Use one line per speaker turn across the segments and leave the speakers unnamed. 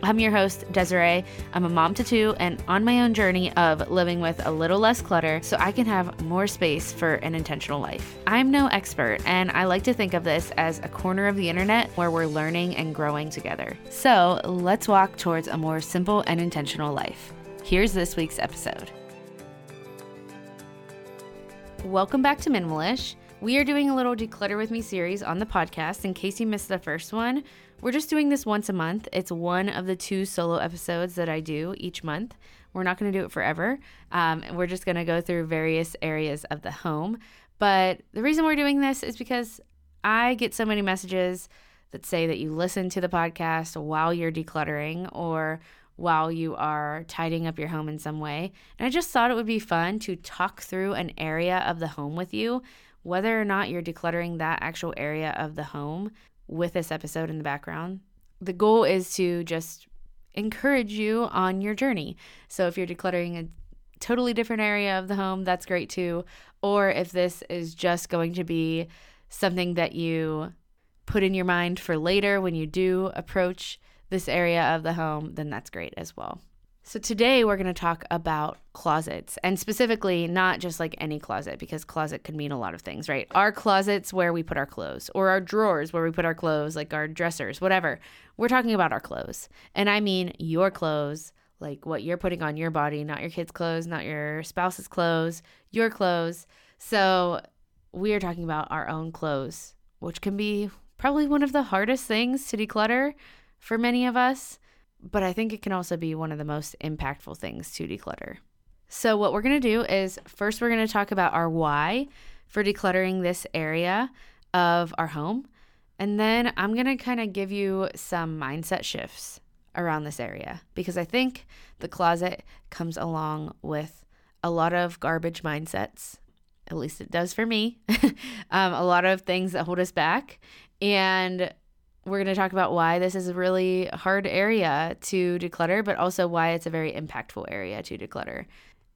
I'm your host, Desirae. I'm a mom to two and on my own journey of living with a little less clutter so I can have more space for an intentional life. I'm no expert, and I like to think of this as a corner of the internet where we're learning and growing together. So let's walk towards a more simple and intentional life. Here's this week's episode. Welcome back to Minimalish. We are doing a little Declutter with Me series on the podcast. In case you missed the first one, we're just doing this once a month. It's one of the two solo episodes that I do each month. We're not going to do it forever. Um, we're just going to go through various areas of the home. But the reason we're doing this is because I get so many messages that say that you listen to the podcast while you're decluttering or while you are tidying up your home in some way. And I just thought it would be fun to talk through an area of the home with you, whether or not you're decluttering that actual area of the home with this episode in the background. The goal is to just encourage you on your journey. So if you're decluttering a totally different area of the home, that's great too. Or if this is just going to be something that you put in your mind for later when you do approach this area of the home, then that's great as well. So, today we're going to talk about closets and specifically not just like any closet because closet could mean a lot of things, right? Our closets where we put our clothes or our drawers where we put our clothes, like our dressers, whatever. We're talking about our clothes. And I mean your clothes, like what you're putting on your body, not your kids' clothes, not your spouse's clothes, your clothes. So, we are talking about our own clothes, which can be probably one of the hardest things to declutter for many of us but I think it can also be one of the most impactful things to declutter. So, what we're going to do is first, we're going to talk about our why for decluttering this area of our home. And then I'm going to kind of give you some mindset shifts around this area because I think the closet comes along with a lot of garbage mindsets. At least it does for me. um, a lot of things that hold us back. And we're going to talk about why this is a really hard area to declutter, but also why it's a very impactful area to declutter.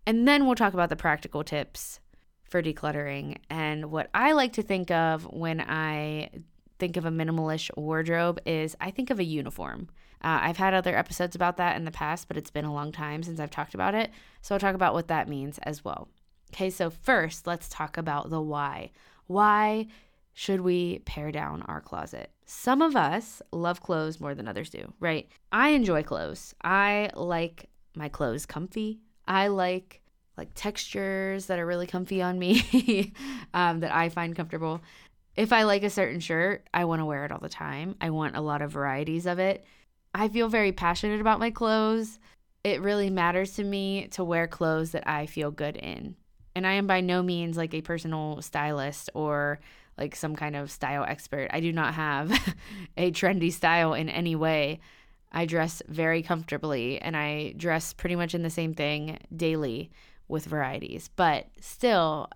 And then we'll talk about the practical tips for decluttering and what I like to think of when I think of a minimalish wardrobe is I think of a uniform. Uh, I've had other episodes about that in the past, but it's been a long time since I've talked about it. So I'll talk about what that means as well. Okay, so first, let's talk about the why. Why should we pare down our closet? Some of us love clothes more than others do, right? I enjoy clothes. I like my clothes comfy. I like like textures that are really comfy on me um, that I find comfortable. If I like a certain shirt, I want to wear it all the time. I want a lot of varieties of it. I feel very passionate about my clothes. It really matters to me to wear clothes that I feel good in. And I am by no means like a personal stylist or like some kind of style expert. I do not have a trendy style in any way. I dress very comfortably and I dress pretty much in the same thing daily with varieties. But still,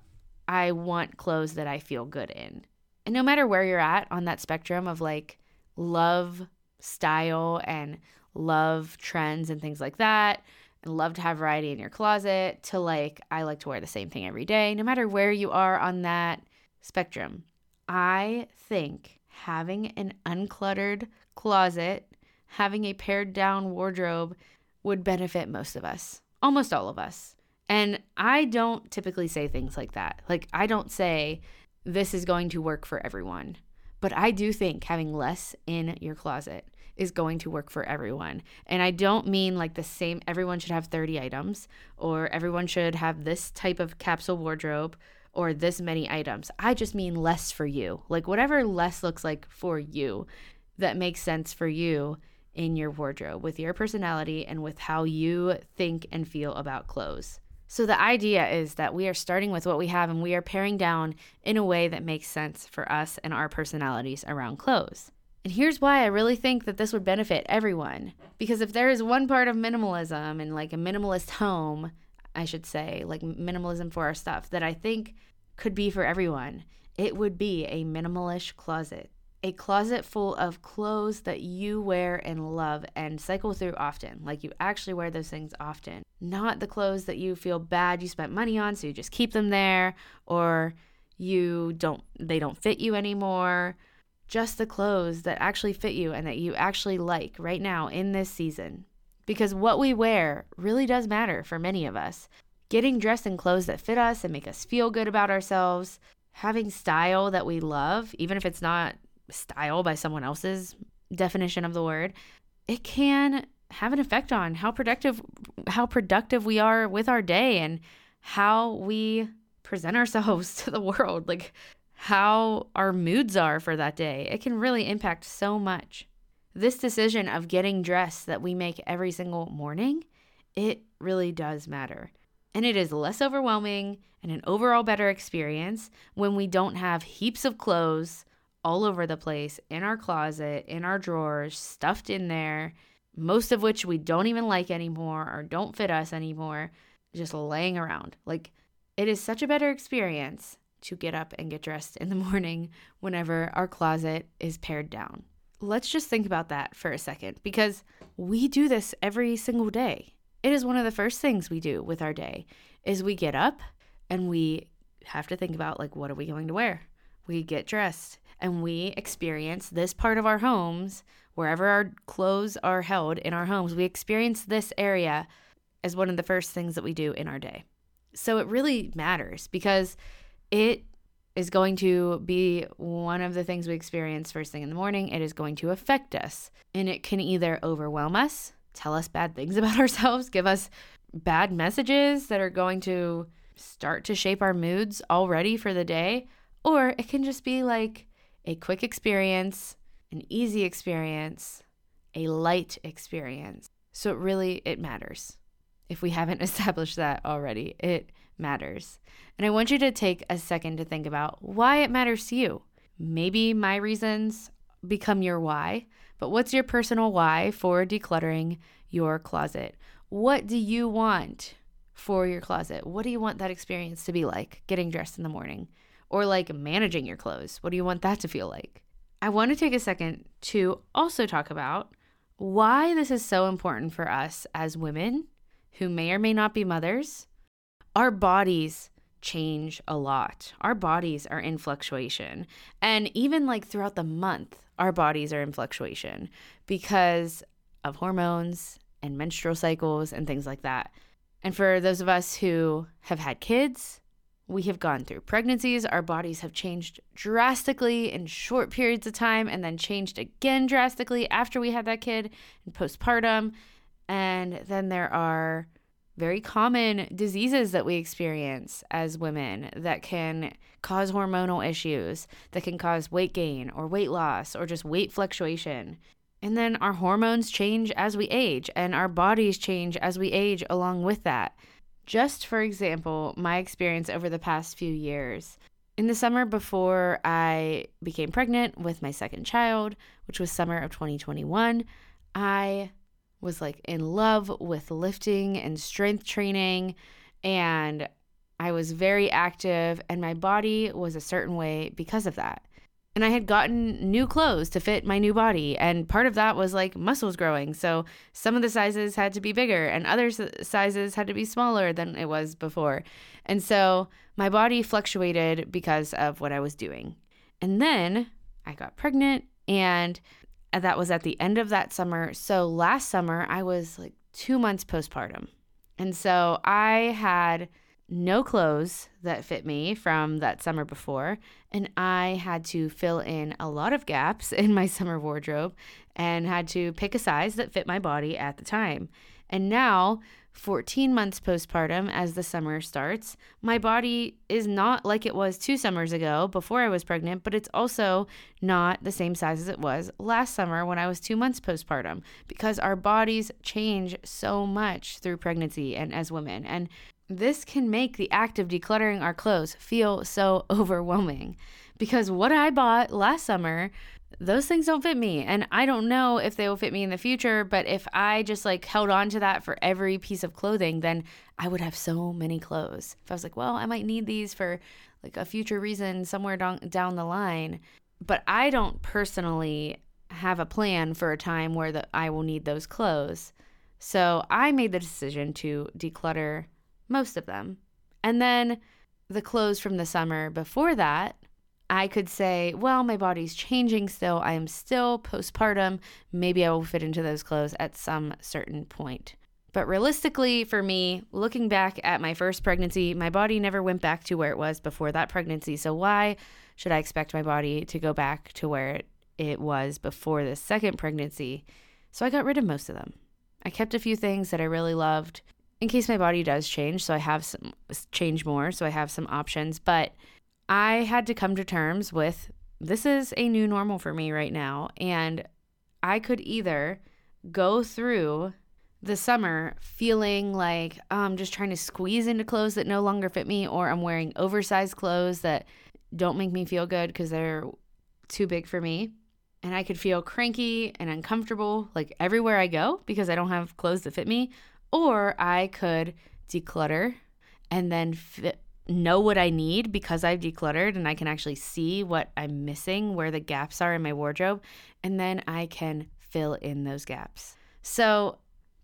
I want clothes that I feel good in. And no matter where you're at on that spectrum of like love style and love trends and things like that, and love to have variety in your closet, to like, I like to wear the same thing every day, no matter where you are on that spectrum. I think having an uncluttered closet, having a pared down wardrobe would benefit most of us, almost all of us. And I don't typically say things like that. Like, I don't say this is going to work for everyone. But I do think having less in your closet is going to work for everyone. And I don't mean like the same, everyone should have 30 items or everyone should have this type of capsule wardrobe or this many items. I just mean less for you. Like whatever less looks like for you that makes sense for you in your wardrobe with your personality and with how you think and feel about clothes. So the idea is that we are starting with what we have and we are paring down in a way that makes sense for us and our personalities around clothes. And here's why I really think that this would benefit everyone. Because if there is one part of minimalism and like a minimalist home I should say, like minimalism for our stuff that I think could be for everyone. It would be a minimalish closet. A closet full of clothes that you wear and love and cycle through often. Like you actually wear those things often. Not the clothes that you feel bad you spent money on, so you just keep them there, or you don't they don't fit you anymore. Just the clothes that actually fit you and that you actually like right now in this season. Because what we wear really does matter for many of us. Getting dressed in clothes that fit us and make us feel good about ourselves, having style that we love, even if it's not style by someone else's definition of the word, it can have an effect on how productive how productive we are with our day and how we present ourselves to the world, like how our moods are for that day. It can really impact so much. This decision of getting dressed that we make every single morning, it really does matter. And it is less overwhelming and an overall better experience when we don't have heaps of clothes all over the place in our closet, in our drawers, stuffed in there, most of which we don't even like anymore or don't fit us anymore, just laying around. Like, it is such a better experience to get up and get dressed in the morning whenever our closet is pared down. Let's just think about that for a second because we do this every single day. It is one of the first things we do with our day is we get up and we have to think about like what are we going to wear? We get dressed and we experience this part of our homes wherever our clothes are held in our homes. We experience this area as one of the first things that we do in our day. So it really matters because it is going to be one of the things we experience first thing in the morning. It is going to affect us, and it can either overwhelm us, tell us bad things about ourselves, give us bad messages that are going to start to shape our moods already for the day, or it can just be like a quick experience, an easy experience, a light experience. So it really it matters. If we haven't established that already, it matters. And I want you to take a second to think about why it matters to you. Maybe my reasons become your why, but what's your personal why for decluttering your closet? What do you want for your closet? What do you want that experience to be like getting dressed in the morning? Or like managing your clothes? What do you want that to feel like? I want to take a second to also talk about why this is so important for us as women who may or may not be mothers our bodies change a lot. Our bodies are in fluctuation. And even like throughout the month, our bodies are in fluctuation because of hormones and menstrual cycles and things like that. And for those of us who have had kids, we have gone through pregnancies. Our bodies have changed drastically in short periods of time and then changed again drastically after we had that kid and postpartum. And then there are very common diseases that we experience as women that can cause hormonal issues, that can cause weight gain or weight loss or just weight fluctuation. And then our hormones change as we age, and our bodies change as we age along with that. Just for example, my experience over the past few years. In the summer before I became pregnant with my second child, which was summer of 2021, I was like in love with lifting and strength training and I was very active and my body was a certain way because of that. And I had gotten new clothes to fit my new body. And part of that was like muscles growing. So some of the sizes had to be bigger and other sizes had to be smaller than it was before. And so my body fluctuated because of what I was doing. And then I got pregnant and Uh, that was at the end of that summer. So last summer, I was like two months postpartum. And so I had no clothes that fit me from that summer before. And I had to fill in a lot of gaps in my summer wardrobe and had to pick a size that fit my body at the time. And now 14 months postpartum as the summer starts, my body is not like it was two summers ago before I was pregnant, but it's also not the same size as it was last summer when I was two months postpartum because our bodies change so much through pregnancy and as women. And this can make the act of decluttering our clothes feel so overwhelming because what I bought last summer those things don't fit me. And I don't know if they will fit me in the future, but if I just like held on to that for every piece of clothing, then I would have so many clothes. If I was like, well, I might need these for like a future reason somewhere down, down the line. But I don't personally have a plan for a time where that I will need those clothes. So I made the decision to declutter most of them. And then the clothes from the summer before that, I could say, well, my body's changing still. I am still postpartum. Maybe I will fit into those clothes at some certain point. But realistically, for me, looking back at my first pregnancy, my body never went back to where it was before that pregnancy. So, why should I expect my body to go back to where it, was before the second pregnancy? So, I got rid of most of them. I kept a few things that I really loved in case my body does change. So, I have some change more. So, I have some options. But I had to come to terms with this is a new normal for me right now. And I could either go through the summer feeling like oh, I'm just trying to squeeze into clothes that no longer fit me, or I'm wearing oversized clothes that don't make me feel good because they're too big for me. And I could feel cranky and uncomfortable like everywhere I go because I don't have clothes that fit me. Or I could declutter and then fit, know what I need because I've decluttered and I can actually see what I'm missing, where the gaps are in my wardrobe, and then I can fill in those gaps. So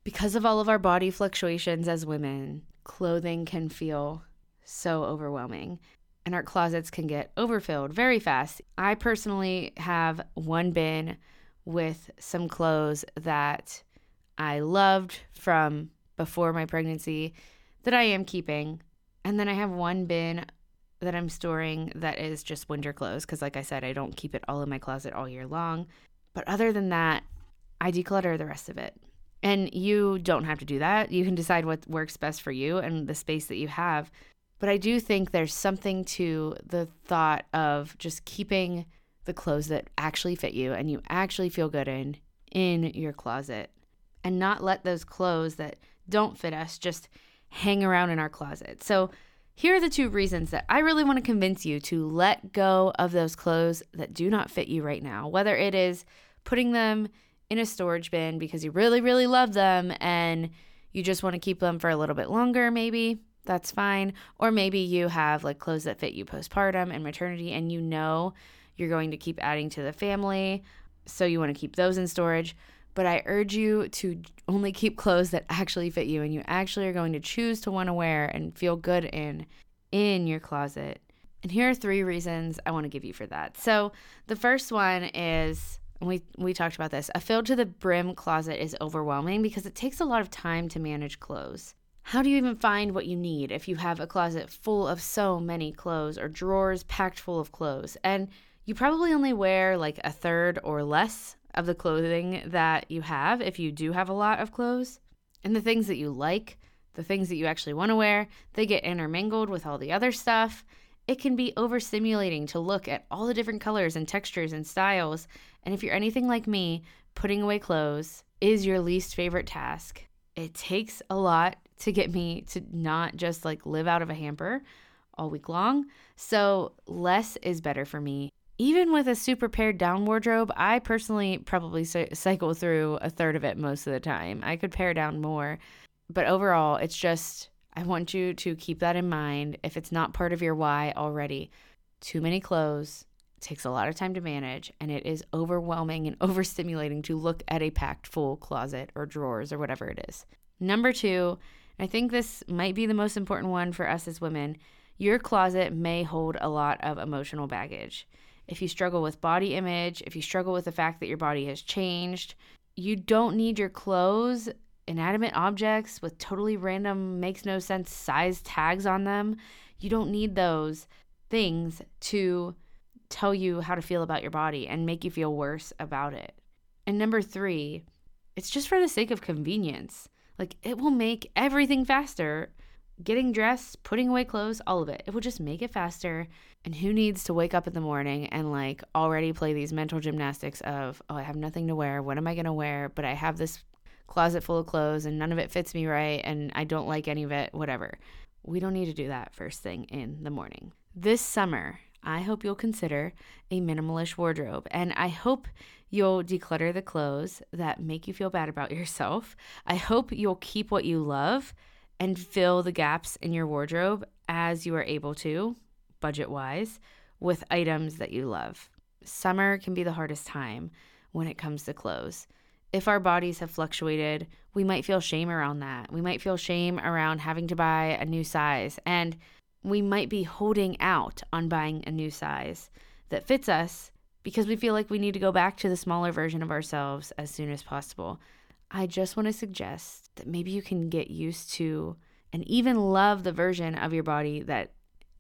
because of all of our body fluctuations as women, clothing can feel so overwhelming and our closets can get overfilled very fast. I personally have one bin with some clothes that I loved from before my pregnancy that I am keeping. And then I have one bin that I'm storing that is just winter clothes because, like I said, I don't keep it all in my closet all year long. But other than that, I declutter the rest of it. And you don't have to do that. You can decide what works best for you and the space that you have. But I do think there's something to the thought of just keeping the clothes that actually fit you and you actually feel good in in your closet and not let those clothes that don't fit us just hang around in our closet. So here are the two reasons that I really want to convince you to let go of those clothes that do not fit you right now, whether it is putting them in a storage bin because you really, really love them and you just want to keep them for a little bit longer, maybe. That's fine. Or maybe you have like clothes that fit you postpartum and maternity and you know you're going to keep adding to the family. So you want to keep those in storage. But I urge you to only keep clothes that actually fit you and you actually are going to choose to want to wear and feel good in in your closet. And here are three reasons I want to give you for that. So the first one is we we talked about this. A filled to the brim closet is overwhelming because it takes a lot of time to manage clothes. How do you even find what you need if you have a closet full of so many clothes or drawers packed full of clothes? And you probably only wear like a third or less of the clothing that you have if you do have a lot of clothes. And the things that you like, the things that you actually want to wear, they get intermingled with all the other stuff. It can be overstimulating to look at all the different colors and textures and styles and if you're anything like me, putting away clothes is your least favorite task. It takes a lot to get me to not just like live out of a hamper all week long. So, less is better for me. Even with a super pared down wardrobe, I personally probably cycle through a third of it most of the time. I could pare down more. But overall, it's just, I want you to keep that in mind if it's not part of your why already. Too many clothes, takes a lot of time to manage and it is overwhelming and overstimulating to look at a packed full closet or drawers or whatever it is. Number two, I think this might be the most important one for us as women. Your closet may hold a lot of emotional baggage. If you struggle with body image, if you struggle with the fact that your body has changed, you don't need your clothes, inanimate objects with totally random, makes no sense size tags on them. You don't need those things to tell you how to feel about your body and make you feel worse about it. And number three, it's just for the sake of convenience. Like it will make everything faster. Getting dressed, putting away clothes, all of it. It will just make it faster. And who needs to wake up in the morning and like already play these mental gymnastics of, oh, I have nothing to wear. What am I going to wear? But I have this closet full of clothes and none of it fits me right and I don't like any of it, whatever. We don't need to do that first thing in the morning. This summer, I hope you'll consider a minimalist wardrobe. And I hope you'll declutter the clothes that make you feel bad about yourself. I hope you'll keep what you love and fill the gaps in your wardrobe as you are able to, budget wise, with items that you love. Summer can be the hardest time when it comes to clothes. If our bodies have fluctuated, we might feel shame around that. We might feel shame around having to buy a new size. And we might be holding out on buying a new size that fits us because we feel like we need to go back to the smaller version of ourselves as soon as possible. I just want to suggest that maybe you can get used to and even love the version of your body that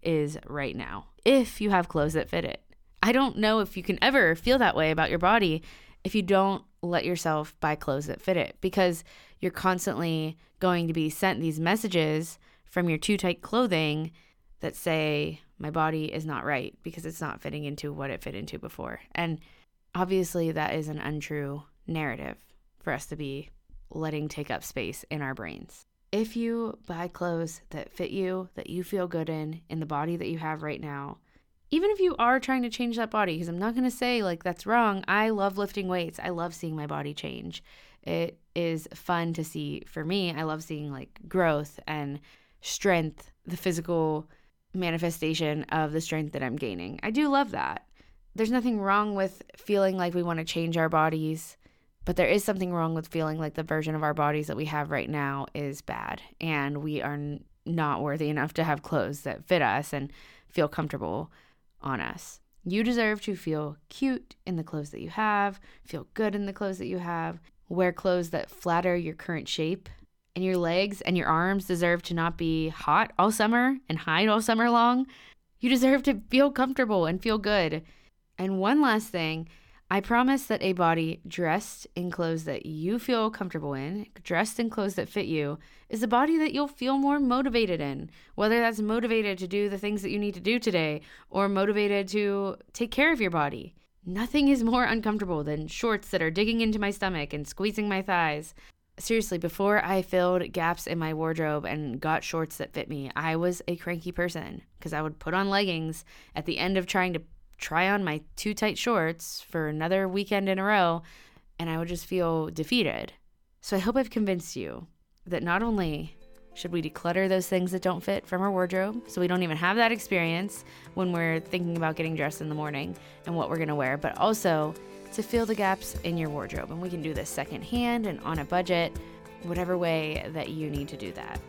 is right now if you have clothes that fit it. I don't know if you can ever feel that way about your body if you don't let yourself buy clothes that fit it because you're constantly going to be sent these messages from your too tight clothing that say my body is not right because it's not fitting into what it fit into before. And obviously, that is an untrue narrative for us to be letting take up space in our brains. If you buy clothes that fit you, that you feel good in, in the body that you have right now, even if you are trying to change that body, because I'm not going to say like that's wrong. I love lifting weights. I love seeing my body change. It is fun to see for me. I love seeing like growth and strength, the physical manifestation of the strength that I'm gaining. I do love that. There's nothing wrong with feeling like we want to change our bodies, but there is something wrong with feeling like the version of our bodies that we have right now is bad and we are n- not worthy enough to have clothes that fit us and feel comfortable on us. You deserve to feel cute in the clothes that you have, feel good in the clothes that you have, wear clothes that flatter your current shape and your legs and your arms deserve to not be hot all summer and hide all summer long. You deserve to feel comfortable and feel good. And one last thing I promise that a body dressed in clothes that you feel comfortable in, dressed in clothes that fit you, is a body that you'll feel more motivated in. Whether that's motivated to do the things that you need to do today or motivated to take care of your body. Nothing is more uncomfortable than shorts that are digging into my stomach and squeezing my thighs seriously, before I filled gaps in my wardrobe and got shorts that fit me, I was a cranky person because I would put on leggings at the end of trying to try on my too tight shorts for another weekend in a row, and I would just feel defeated. So I hope I've convinced you that not only should we declutter those things that don't fit from our wardrobe so we don't even have that experience when we're thinking about getting dressed in the morning and what we're going to wear, but also to fill the gaps in your wardrobe. And we can do this secondhand and on a budget, whatever way that you need to do that.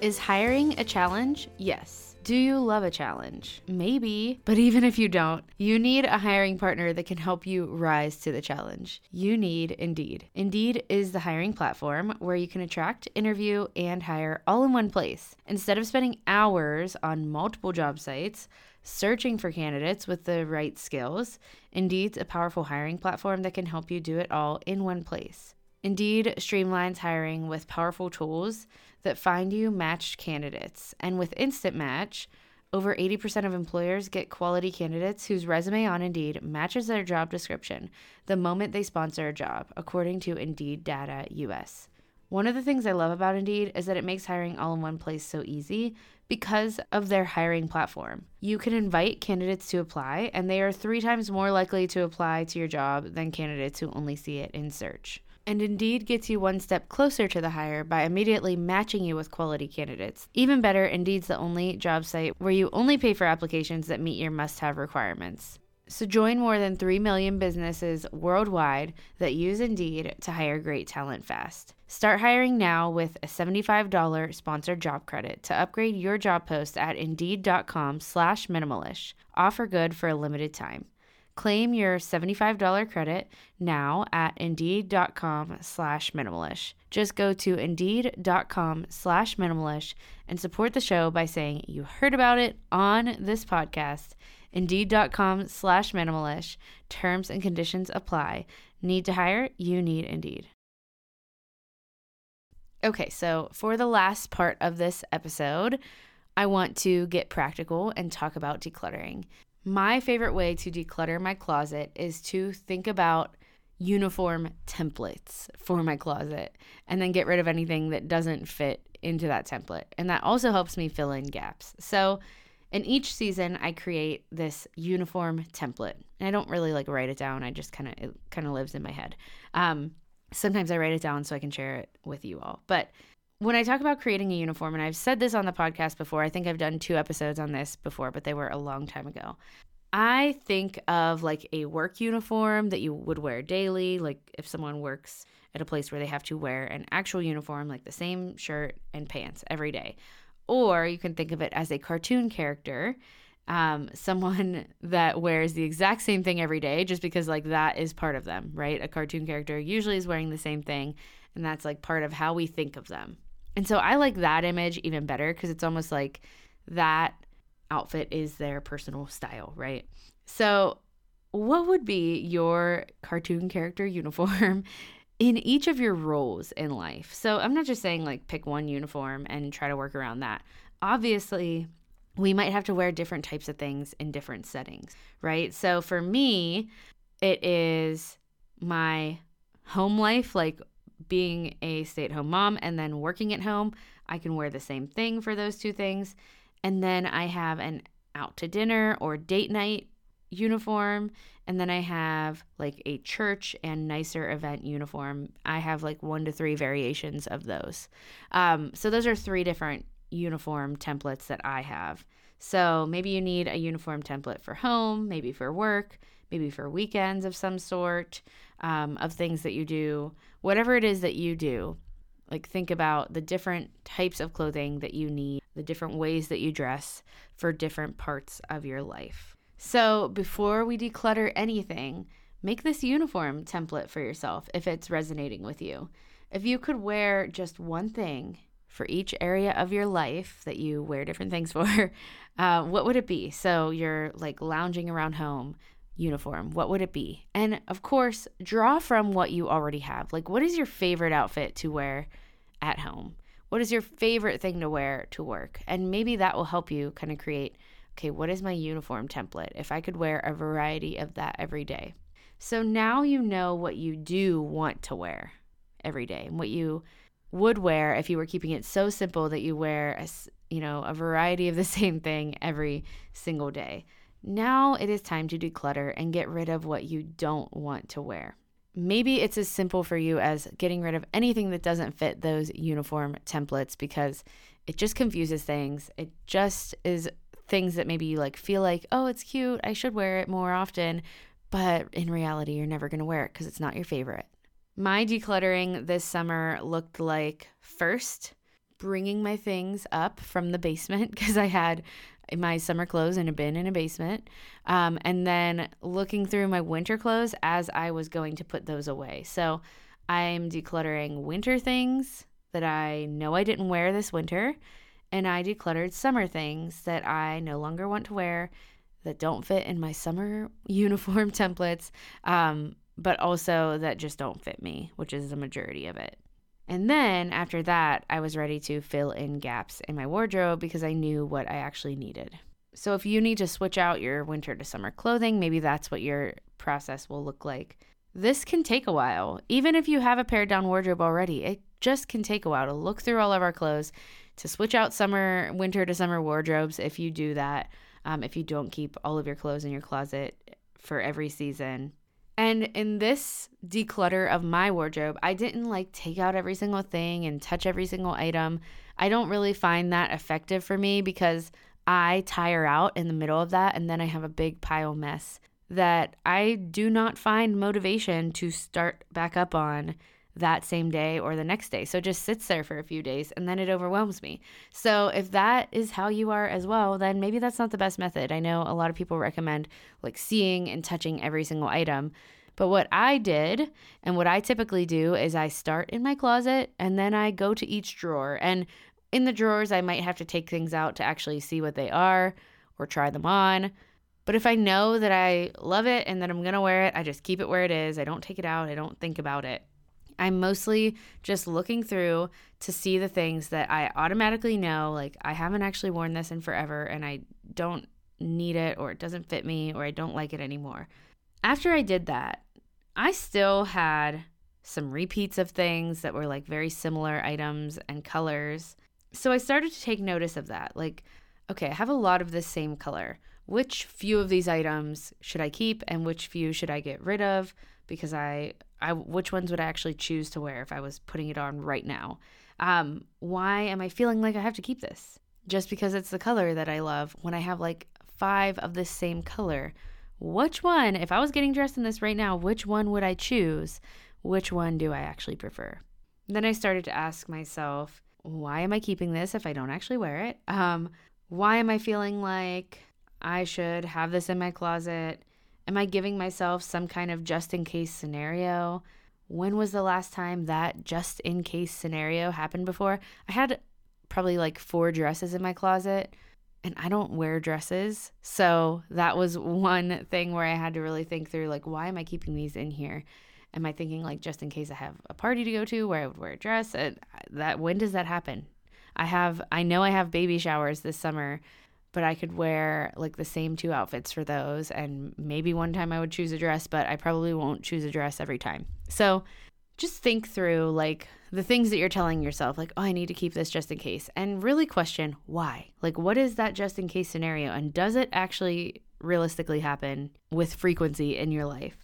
Is hiring a challenge? Yes. Do you love a challenge? Maybe, but even if you don't, you need a hiring partner that can help you rise to the challenge. You need Indeed. Indeed is the hiring platform where you can attract, interview, and hire all in one place. Instead of spending hours on multiple job sites, searching for candidates with the right skills, Indeed's a powerful hiring platform that can help you do it all in one place. Indeed streamlines hiring with powerful tools that find you matched candidates. And with Instant Match, over 80% of employers get quality candidates whose resume on Indeed matches their job description the moment they sponsor a job, according to Indeed Data US. One of the things I love about Indeed is that it makes hiring all in one place so easy because of their hiring platform. You can invite candidates to apply, and they are three times more likely to apply to your job than candidates who only see it in search. And Indeed gets you one step closer to the hire by immediately matching you with quality candidates. Even better, Indeed's the only job site where you only pay for applications that meet your must have requirements. So join more than 3 million businesses worldwide that use Indeed to hire great talent fast. Start hiring now with a $75 sponsored job credit to upgrade your job post at indeed.com slash minimalish. Offer good for a limited time. Claim your $75 credit now at indeed.com slash minimalish. Just go to indeed.com slash minimalish and support the show by saying you heard about it on this podcast. Indeed.com slash minimalish. Terms and conditions apply. Need to hire? You need Indeed. Okay, so for the last part of this episode, I want to get practical and talk about decluttering. My favorite way to declutter my closet is to think about uniform templates for my closet and then get rid of anything that doesn't fit into that template. And that also helps me fill in gaps. So in each season I create this uniform template. And I don't really like write it down. I just kind of it kind of lives in my head. Um, sometimes I write it down so I can share it with you all. But when I talk about creating a uniform, and I've said this on the podcast before, I think I've done two episodes on this before, but they were a long time ago. I think of like a work uniform that you would wear daily, like if someone works at a place where they have to wear an actual uniform, like the same shirt and pants every day. Or you can think of it as a cartoon character, um, someone that wears the exact same thing every day, just because like that is part of them, right? A cartoon character usually is wearing the same thing, and that's like part of how we think of them. And so I like that image even better because it's almost like that outfit is their personal style, right? So, what would be your cartoon character uniform in each of your roles in life? So, I'm not just saying like pick one uniform and try to work around that. Obviously, we might have to wear different types of things in different settings, right? So, for me, it is my home life, like being a stay at home mom and then working at home. I can wear the same thing for those two things. And then I have an out to dinner or date night uniform. And then I have like a church and nicer event uniform. I have like one to three variations of those. Um, so those are three different uniform templates that I have. So maybe you need a uniform template for home, maybe for work, maybe for weekends of some sort, um, of things that you do, whatever it is that you do. Like, think about the different types of clothing that you need, the different ways that you dress for different parts of your life. So, before we declutter anything, make this uniform template for yourself if it's resonating with you. If you could wear just one thing for each area of your life that you wear different things for, uh, what would it be? So, you're like lounging around home, uniform, what would it be? And of course, draw from what you already have. Like, what is your favorite outfit to wear at home? What is your favorite thing to wear to work? And maybe that will help you kind of create okay, what is my uniform template? If I could wear a variety of that every day. So now you know what you do want to wear every day and what you would wear if you were keeping it so simple that you wear a, you know, a variety of the same thing every single day. Now it is time to declutter and get rid of what you don't want to wear. Maybe it's as simple for you as getting rid of anything that doesn't fit those uniform templates because it just confuses things. It just is things that maybe you like feel like, oh, it's cute, I should wear it more often, but in reality, you're never going to wear it because it's not your favorite. My decluttering this summer looked like first bringing my things up from the basement because I had my summer clothes in a bin in a basement, um, and then looking through my winter clothes as I was going to put those away. So I'm decluttering winter things that I know I didn't wear this winter, and I decluttered summer things that I no longer want to wear that don't fit in my summer uniform templates, um, but also that just don't fit me, which is the majority of it. And then after that, I was ready to fill in gaps in my wardrobe because I knew what I actually needed. So if you need to switch out your winter to summer clothing, maybe that's what your process will look like. This can take a while. Even if you have a pared down wardrobe already, it just can take a while to look through all of our clothes, to switch out summer, winter to summer wardrobes if you do that. Um, if you don't keep all of your clothes in your closet for every season, and in this declutter of my wardrobe, I didn't like take out every single thing and touch every single item. I don't really find that effective for me because I tire out in the middle of that and then I have a big pile mess that I do not find motivation to start back up on that same day or the next day. So it just sits there for a few days and then it overwhelms me. So if that is how you are as well, then maybe that's not the best method. I know a lot of people recommend like seeing and touching every single item. But what I did and what I typically do is I start in my closet and then I go to each drawer. And in the drawers, I might have to take things out to actually see what they are or try them on. But if I know that I love it and that I'm going to wear it, I just keep it where it is. I don't take it out, I don't think about it. I'm mostly just looking through to see the things that I automatically know, like I haven't actually worn this in forever and I don't need it or it doesn't fit me or I don't like it anymore. After I did that, I still had some repeats of things that were like very similar items and colors. So I started to take notice of that. Like, okay, I have a lot of this same color. Which few of these items should I keep and which few should I get rid of? Because I, I which ones would I actually choose to wear if I was putting it on right now? Um, why am I feeling like I have to keep this? Just because it's the color that I love when I have like five of the same color. Which one, if I was getting dressed in this right now, which one would I choose? Which one do I actually prefer? Then I started to ask myself, why am I keeping this if I don't actually wear it? Um, why am I feeling like I should have this in my closet? Am I giving myself some kind of just in case scenario? When was the last time that just in case scenario happened before? I had probably like four dresses in my closet and I don't wear dresses. So that was one thing where I had to really think through like, why am I keeping these in here? Am I thinking like just in case I have a party to go to where I would wear a dress? And uh, that when does that happen? I have I know I have baby showers this summer, but I could wear like the same two outfits for those and maybe one time I would choose a dress, but I probably won't choose a dress every time. So just think through like the things that you're telling yourself like oh I need to keep this just in case and really question why. Like what is that just in case scenario and does it actually realistically happen with frequency in your life?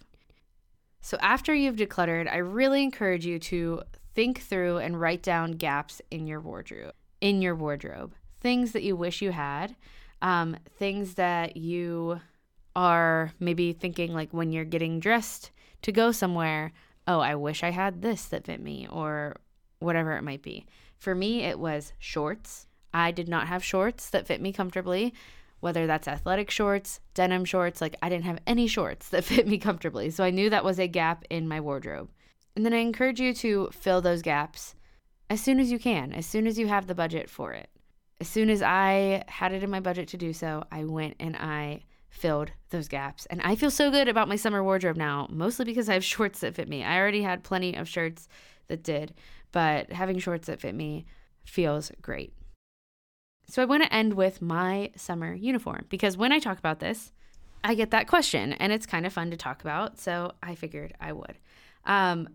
So, after you've decluttered, I really encourage you to think through and write down gaps in your wardrobe. In your wardrobe, things that you wish you had, um, things that you are maybe thinking like when you're getting dressed to go somewhere. Oh, I wish I had this that fit me, or whatever it might be. For me, it was shorts. I did not have shorts that fit me comfortably whether that's athletic shorts, denim shorts, like I didn't have any shorts that fit me comfortably. So I knew that was a gap in my wardrobe. And then I encourage you to fill those gaps as soon as you can, as soon as you have the budget for it. As soon as I had it in my budget to do so, I went and I filled those gaps. And I feel so good about my summer wardrobe now, mostly because I have shorts that fit me. I already had plenty of shirts that did, but having shorts that fit me feels great. So I want to end with my summer uniform because when I talk about this, I get that question and it's kind of fun to talk about. So I figured I would. Um,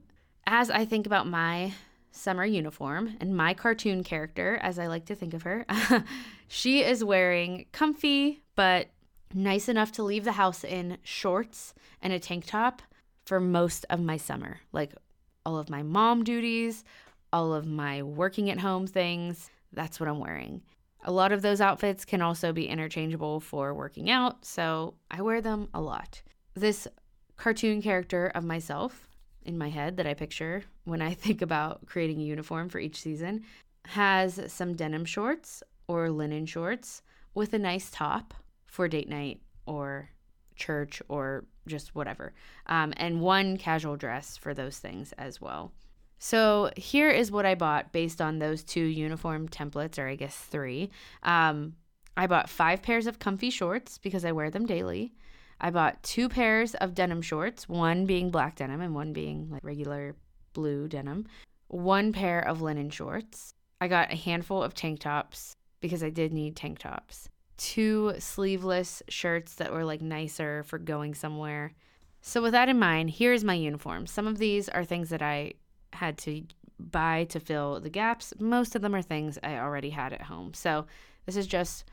as I think about my summer uniform and my cartoon character, as I like to think of her, she is wearing comfy but nice enough to leave the house in shorts and a tank top for most of my summer. Like all of my mom duties, all of my working at home things, that's what I'm wearing. A lot of those outfits can also be interchangeable for working out, so I wear them a lot. This cartoon character of myself in my head that I picture when I think about creating a uniform for each season has some denim shorts or linen shorts with a nice top for date night or church or just whatever, um, and one casual dress for those things as well. So here is what I bought based on those two uniform templates, or I guess three. Um, I bought five pairs of comfy shorts because I wear them daily. I bought two pairs of denim shorts, one being black denim and one being like regular blue denim. One pair of linen shorts. I got a handful of tank tops because I did need tank tops. Two sleeveless shirts that were like nicer for going somewhere. So, with that in mind, here's my uniform. Some of these are things that I had to buy to fill the gaps. Most of them are things I already had at home. So this is just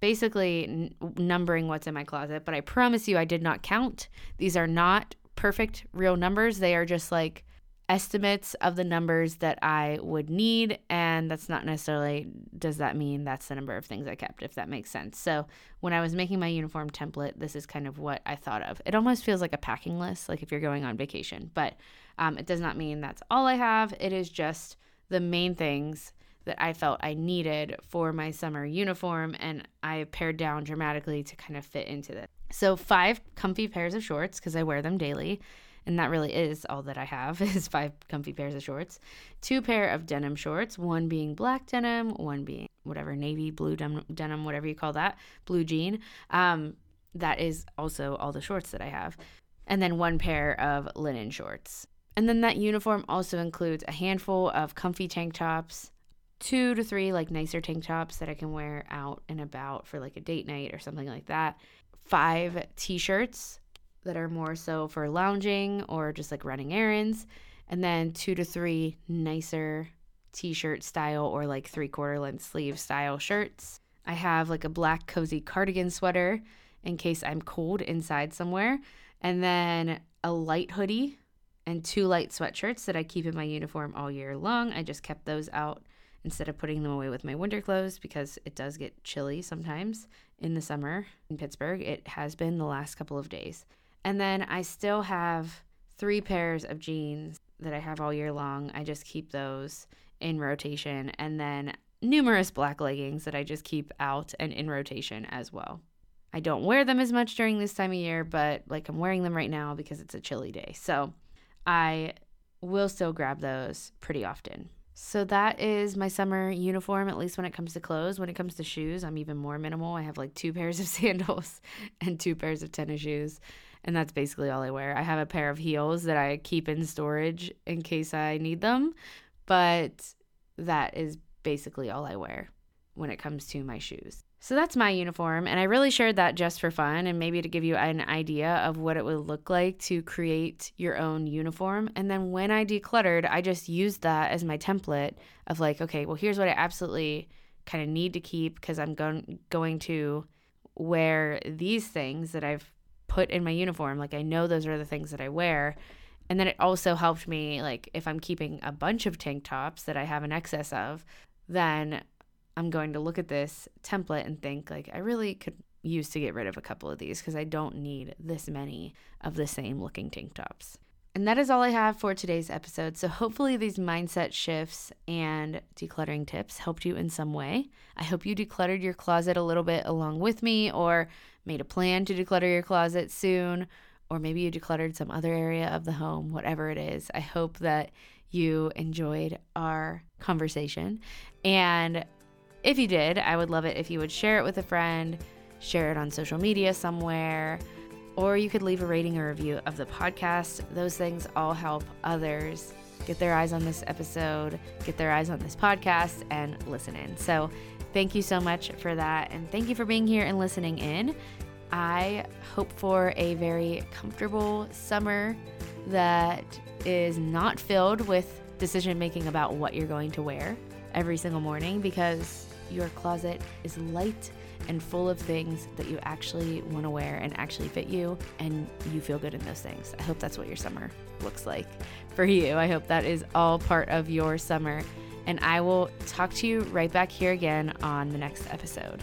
basically n- numbering what's in my closet. But I promise you, I did not count. These are not perfect real numbers. They are just like estimates of the numbers that I would need. And that's not necessarily, does that mean that's the number of things I kept, if that makes sense. So when I was making my uniform template, this is kind of what I thought of. It almost feels like a packing list, like if you're going on vacation. But um, it does not mean that's all I have. It is just the main things that I felt I needed for my summer uniform, and I pared down dramatically to kind of fit into this. So, five comfy pairs of shorts because I wear them daily, and that really is all that I have is five comfy pairs of shorts. Two pair of denim shorts, one being black denim, one being whatever navy blue denim, denim whatever you call that, blue jean. Um, that is also all the shorts that I have, and then one pair of linen shorts. And then that uniform also includes a handful of comfy tank tops, two to three like nicer tank tops that I can wear out and about for like a date night or something like that, five t shirts, that are more so for lounging or just like running errands, and then two to three nicer t shirt style or like three quarter length sleeve style shirts. I have like a black cozy cardigan sweater in case I'm cold inside somewhere, and then a light hoodie and two light sweatshirts that I keep in my uniform all year long. I just kept those out instead of putting them away with my winter clothes because it does get chilly sometimes in the summer in Pittsburgh. It has been the last couple of days. And then I still have three pairs of jeans that I have all year long. I just keep those in rotation. And then numerous black leggings that I just keep out and in rotation as well. I don't wear them as much during this time of year, but like I'm wearing them right now because it's a chilly day. So I will still grab those pretty often. So that is my summer uniform, at least when it comes to clothes. When it comes to shoes, I'm even more minimal. I have like two pairs of sandals and two pairs of tennis shoes, and that's basically all I wear. I have a pair of heels that I keep in storage in case I need them, but that is basically all I wear when it comes to my shoes. So that's my uniform, and I really shared that just for fun and maybe to give you an idea of what it would look like to create your own uniform. And then when I decluttered, I just used that as my template of like, okay, well, here's what I absolutely kind of need to keep because I'm going going to wear these things that I've put in my uniform. Like I know those are the things that I wear. And then it also helped me like if I'm keeping a bunch of tank tops that I have an excess of, then I'm going to look at this template and think like I really could use to get rid of a couple of these because I don't need this many of the same looking tank tops. And that is all I have for today's episode. So, hopefully, these mindset shifts and decluttering tips helped you in some way. I hope you decluttered your closet a little bit along with me, or made a plan to declutter your closet soon, or maybe you decluttered some other area of the home, whatever it is. I hope that you enjoyed our conversation. And if you did, I would love it if you would share it with a friend, share it on social media somewhere, or you could leave a rating or review of the podcast. Those things all help others get their eyes on this episode, get their eyes on this podcast, and listen in. So, thank you so much for that. And thank you for being here and listening in. I hope for a very comfortable summer that is not filled with decision making about what you're going to wear every single morning because your closet is light and full of things that you actually want to wear and actually fit you, and you feel good in those things. I hope that's what your summer looks like for you. I hope that is all part of your summer. And I will talk to you right back here again on the next episode.